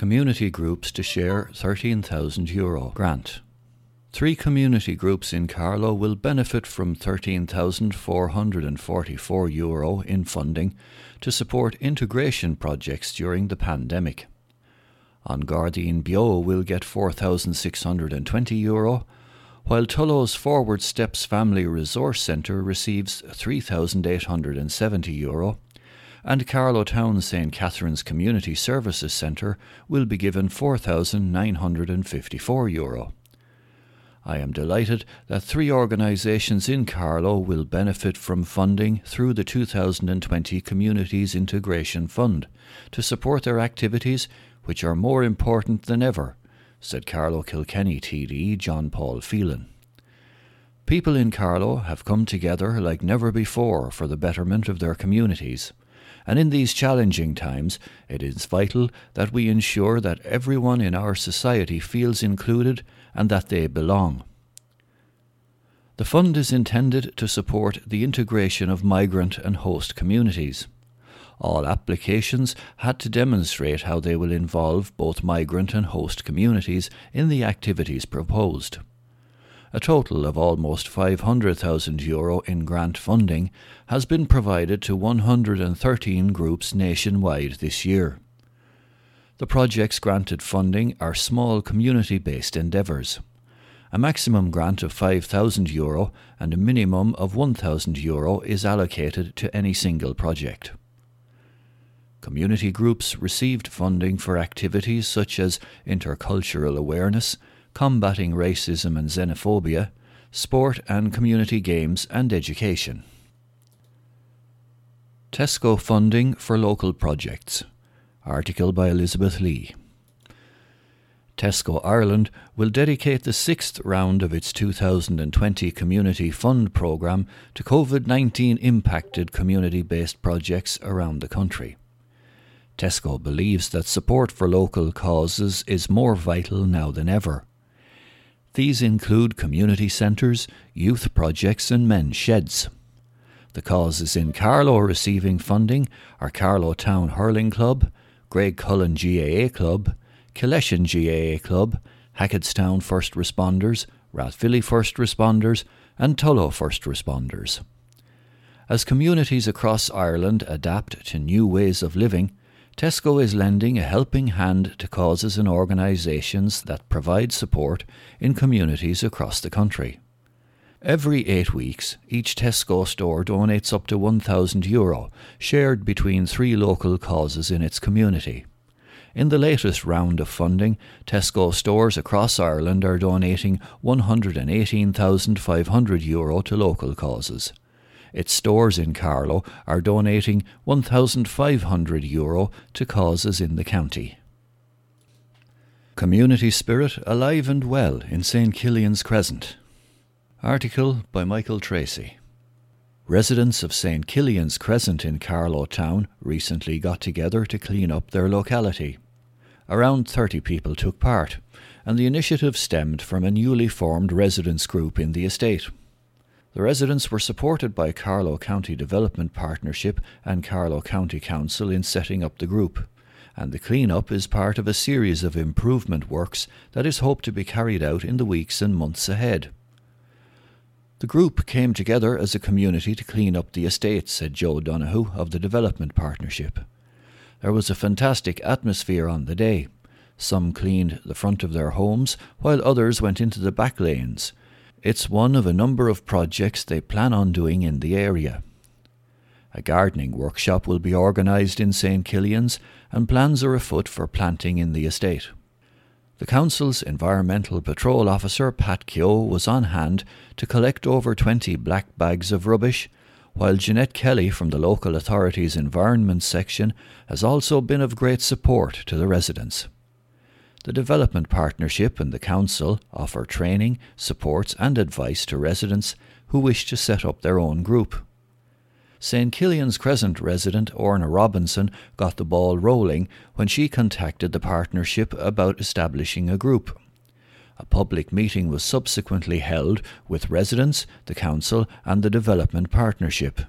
community groups to share €13,000 Euro grant. Three community groups in Carlow will benefit from €13,444 Euro in funding to support integration projects during the pandemic. On Gairdín Beo will get €4,620 Euro, while Tullow's Forward Steps Family Resource Centre receives €3,870 Euro and Carlow Town St Catherine's Community Services Centre will be given €4,954. Euro. I am delighted that three organisations in Carlow will benefit from funding through the 2020 Communities Integration Fund to support their activities, which are more important than ever, said Carlow Kilkenny TD John Paul Phelan. People in Carlow have come together like never before for the betterment of their communities. And in these challenging times, it is vital that we ensure that everyone in our society feels included and that they belong. The fund is intended to support the integration of migrant and host communities. All applications had to demonstrate how they will involve both migrant and host communities in the activities proposed. A total of almost €500,000 Euro in grant funding has been provided to 113 groups nationwide this year. The projects granted funding are small community based endeavours. A maximum grant of €5,000 Euro and a minimum of €1,000 Euro is allocated to any single project. Community groups received funding for activities such as intercultural awareness, combating racism and xenophobia, sport and community games and education. Tesco funding for local projects. Article by Elizabeth Lee. Tesco Ireland will dedicate the sixth round of its 2020 Community Fund programme to COVID 19 impacted community based projects around the country. Tesco believes that support for local causes is more vital now than ever. These include community centres, youth projects, and men's sheds. The causes in Carlow receiving funding are Carlow Town Hurling Club, Graiguecullen GAA Club, Killeshin GAA Club, Hacketstown First Responders, Rathvilly First Responders, and Tullow First Responders. As communities across Ireland adapt to new ways of living, Tesco is lending a helping hand to causes and organisations that provide support in communities across the country. Every eight weeks, each Tesco store donates up to €1,000 Euro, shared between three local causes in its community. In the latest round of funding, Tesco stores across Ireland are donating €118,500 Euro to local causes. Its stores in Carlow are donating €1,500 Euro to causes in the county. Community Spirit Alive and Well in St Killian's Crescent. Article by Michael Tracy. Residents of St Killian's Crescent in Carlow Town recently got together to clean up their locality. Around 30 people took part, and the initiative stemmed from a newly formed residents group in the estate. The residents were supported by Carlow County Development Partnership and Carlow County Council in setting up the group, and the clean-up is part of a series of improvement works that is hoped to be carried out in the weeks and months ahead. The group came together as a community to clean up the estate, said Joe Donoghue of the Development Partnership. There was a fantastic atmosphere on the day. Some cleaned the front of their homes, while others went into the back lanes, it's one of a number of projects they plan on doing in the area. A gardening workshop will be organised in St Killian's and plans are afoot for planting in the estate. The Council's Environmental Patrol Officer Pat Keogh was on hand to collect over 20 black bags of rubbish, while Jeanette Kelly from the local authority's Environment section has also been of great support to the residents. The Development Partnership and the Council offer training, supports, and advice to residents who wish to set up their own group. St Killian's Crescent resident Orna Robinson got the ball rolling when she contacted the partnership about establishing a group. A public meeting was subsequently held with residents, the council, and the development partnership.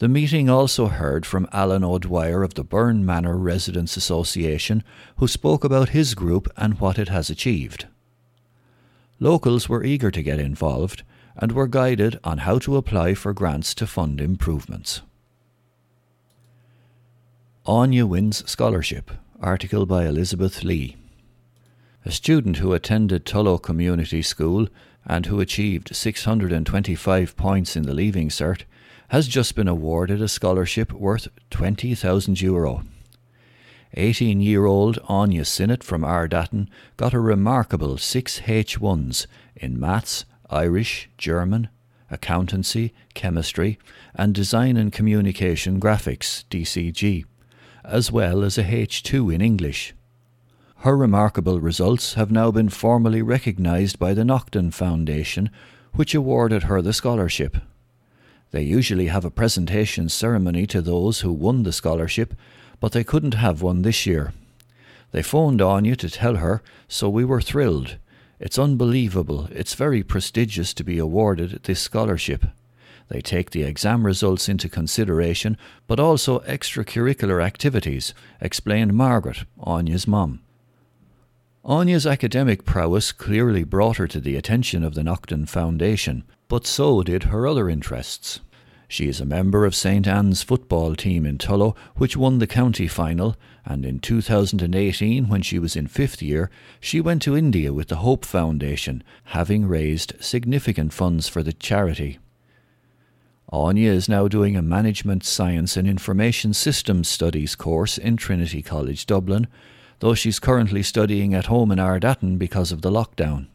The meeting also heard from Alan O'Dwyer of the Burn Manor Residents Association, who spoke about his group and what it has achieved. Locals were eager to get involved and were guided on how to apply for grants to fund improvements. Anya wins scholarship, article by Elizabeth Lee. A student who attended Tullow Community School and who achieved 625 points in the Leaving Cert has just been awarded a scholarship worth 20,000 euro. 18 year old Anya Sinnott from Ardattin got a remarkable six H1s in maths, Irish, German, accountancy, chemistry, and design and communication graphics, DCG, as well as a H2 in English. Her remarkable results have now been formally recognised by the Naughton Foundation, which awarded her the scholarship. They usually have a presentation ceremony to those who won the scholarship, but they couldn't have one this year. They phoned Anya to tell her, so we were thrilled. It's unbelievable. It's very prestigious to be awarded this scholarship. They take the exam results into consideration, but also extracurricular activities, explained Margaret, Anya's mum. Anya's academic prowess clearly brought her to the attention of the Naughton Foundation, but so did her other interests. She is a member of St Anne's football team in Tullow, which won the county final, and in 2018, when she was in fifth year, she went to India with the Hope Foundation, having raised significant funds for the charity. Anya is now doing a Management Science and Information Systems Studies course in Trinity College Dublin, though she's currently studying at home in Ardattin because of the lockdown.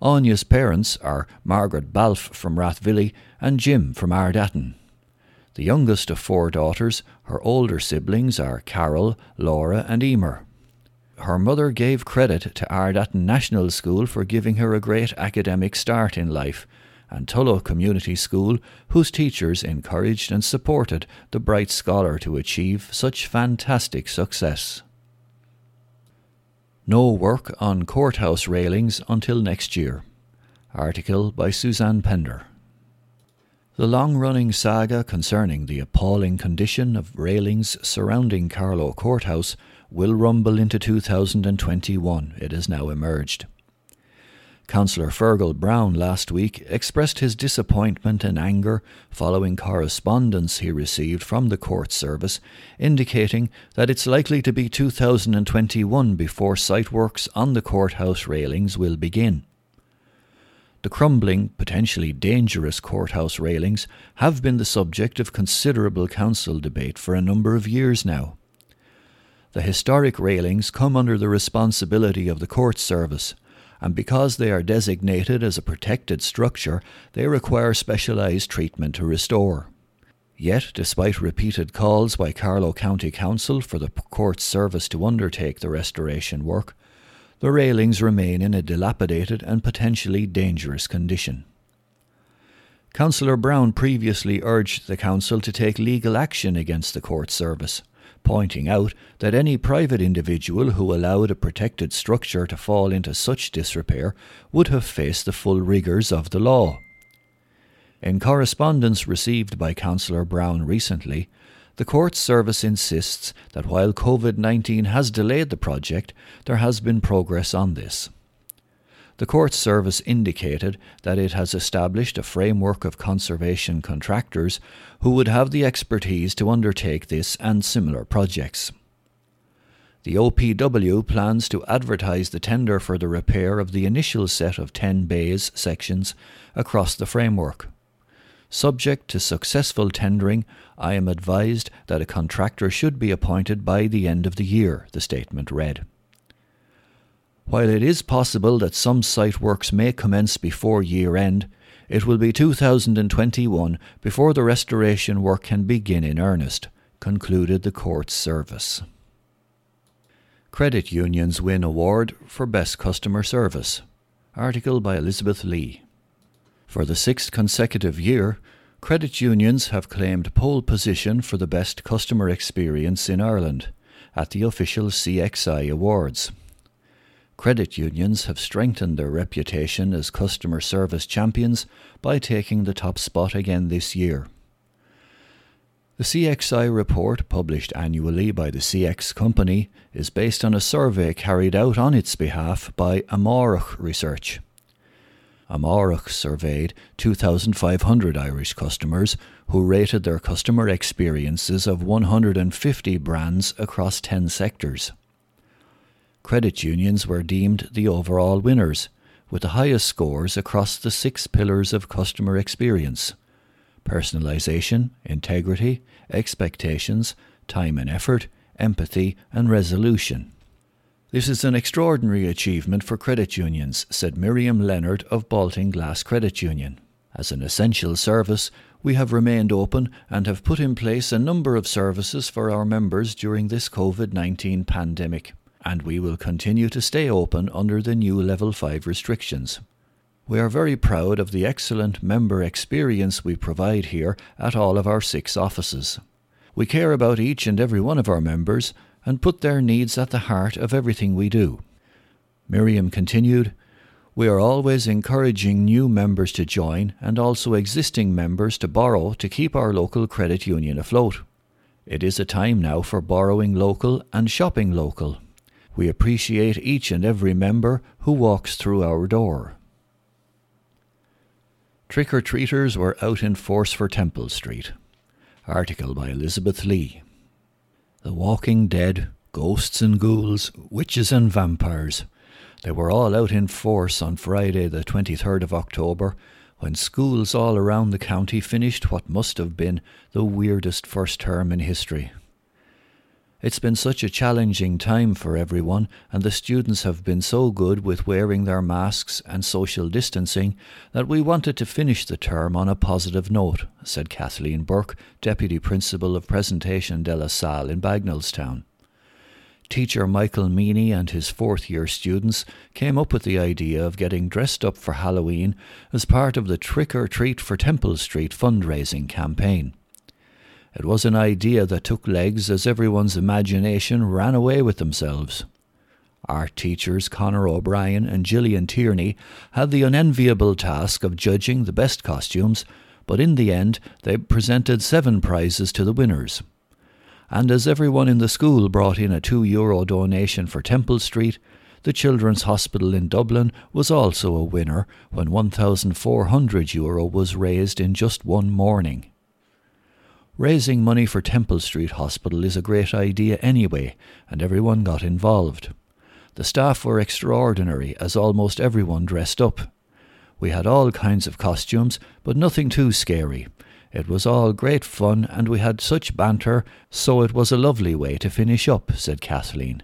Anya's parents are Margaret Balfe from Rathvilly and Jim from Ardattin. The youngest of four daughters, her older siblings are Carol, Laura, and Emer. Her mother gave credit to Ardattin National School for giving her a great academic start in life, and Tullow Community School, whose teachers encouraged and supported the bright scholar to achieve such fantastic success. No work on courthouse railings until next year. Article by Suzanne Pender. The long running saga concerning the appalling condition of railings surrounding Carlow Courthouse will rumble into 2021, it has now emerged. Councillor Fergal Brown last week expressed his disappointment and anger following correspondence he received from the court service indicating that it's likely to be 2021 before site works on the courthouse railings will begin. The crumbling, potentially dangerous courthouse railings have been the subject of considerable council debate for a number of years now. The historic railings come under the responsibility of the court service and because they are designated as a protected structure, they require specialised treatment to restore. Yet, despite repeated calls by Carlow County Council for the court service to undertake the restoration work, the railings remain in a dilapidated and potentially dangerous condition. Councillor Brown previously urged the Council to take legal action against the court service pointing out that any private individual who allowed a protected structure to fall into such disrepair would have faced the full rigours of the law. In correspondence received by Councillor Brown recently, the Court Service insists that while COVID 19 has delayed the project, there has been progress on this. The Court Service indicated that it has established a framework of conservation contractors who would have the expertise to undertake this and similar projects. The OPW plans to advertise the tender for the repair of the initial set of 10 bays sections across the framework. Subject to successful tendering, I am advised that a contractor should be appointed by the end of the year, the statement read. While it is possible that some site works may commence before year end, it will be 2021 before the restoration work can begin in earnest, concluded the court service. Credit Unions win award for Best Customer Service. Article by Elizabeth Lee. For the sixth consecutive year, credit unions have claimed pole position for the best customer experience in Ireland at the official CXI Awards credit unions have strengthened their reputation as customer service champions by taking the top spot again this year. The CXI report, published annually by the CX company, is based on a survey carried out on its behalf by Amárach Research. Amárach surveyed 2,500 Irish customers who rated their customer experiences of 150 brands across 10 sectors. Credit unions were deemed the overall winners, with the highest scores across the six pillars of customer experience personalisation, integrity, expectations, time and effort, empathy, and resolution. This is an extraordinary achievement for credit unions, said Miriam Leonard of Baltinglass Credit Union. As an essential service, we have remained open and have put in place a number of services for our members during this COVID 19 pandemic, and we will continue to stay open under the new Level 5 restrictions. We are very proud of the excellent member experience we provide here at all of our six offices. We care about each and every one of our members and put their needs at the heart of everything we do. Miriam continued, We are always encouraging new members to join and also existing members to borrow to keep our local credit union afloat. It is a time now for borrowing local and shopping local. We appreciate each and every member who walks through our door. Trick or treaters were out in force for Temple Street. Article by Elizabeth Lee. The Walking Dead, ghosts and ghouls, witches and vampires. They were all out in force on Friday, the 23rd of October, when schools all around the county finished what must have been the weirdest first term in history. It's been such a challenging time for everyone, and the students have been so good with wearing their masks and social distancing that we wanted to finish the term on a positive note, said Kathleen Burke, Deputy Principal of Presentation de la Salle in Bagenalstown. Teacher Michael Meany and his fourth year students came up with the idea of getting dressed up for Halloween as part of the Trick or Treat for Temple Street fundraising campaign. It was an idea that took legs as everyone's imagination ran away with themselves. Art teachers Conor O'Brien and Gillian Tierney had the unenviable task of judging the best costumes, but in the end they presented seven prizes to the winners. And as everyone in the school brought in a two euro donation for Temple Street, the Children's Hospital in Dublin was also a winner when 1,400 euro was raised in just one morning. Raising money for Temple Street Hospital is a great idea anyway, and everyone got involved. The staff were extraordinary, as almost everyone dressed up. We had all kinds of costumes, but nothing too scary. It was all great fun, and we had such banter, so it was a lovely way to finish up, said Kathleen.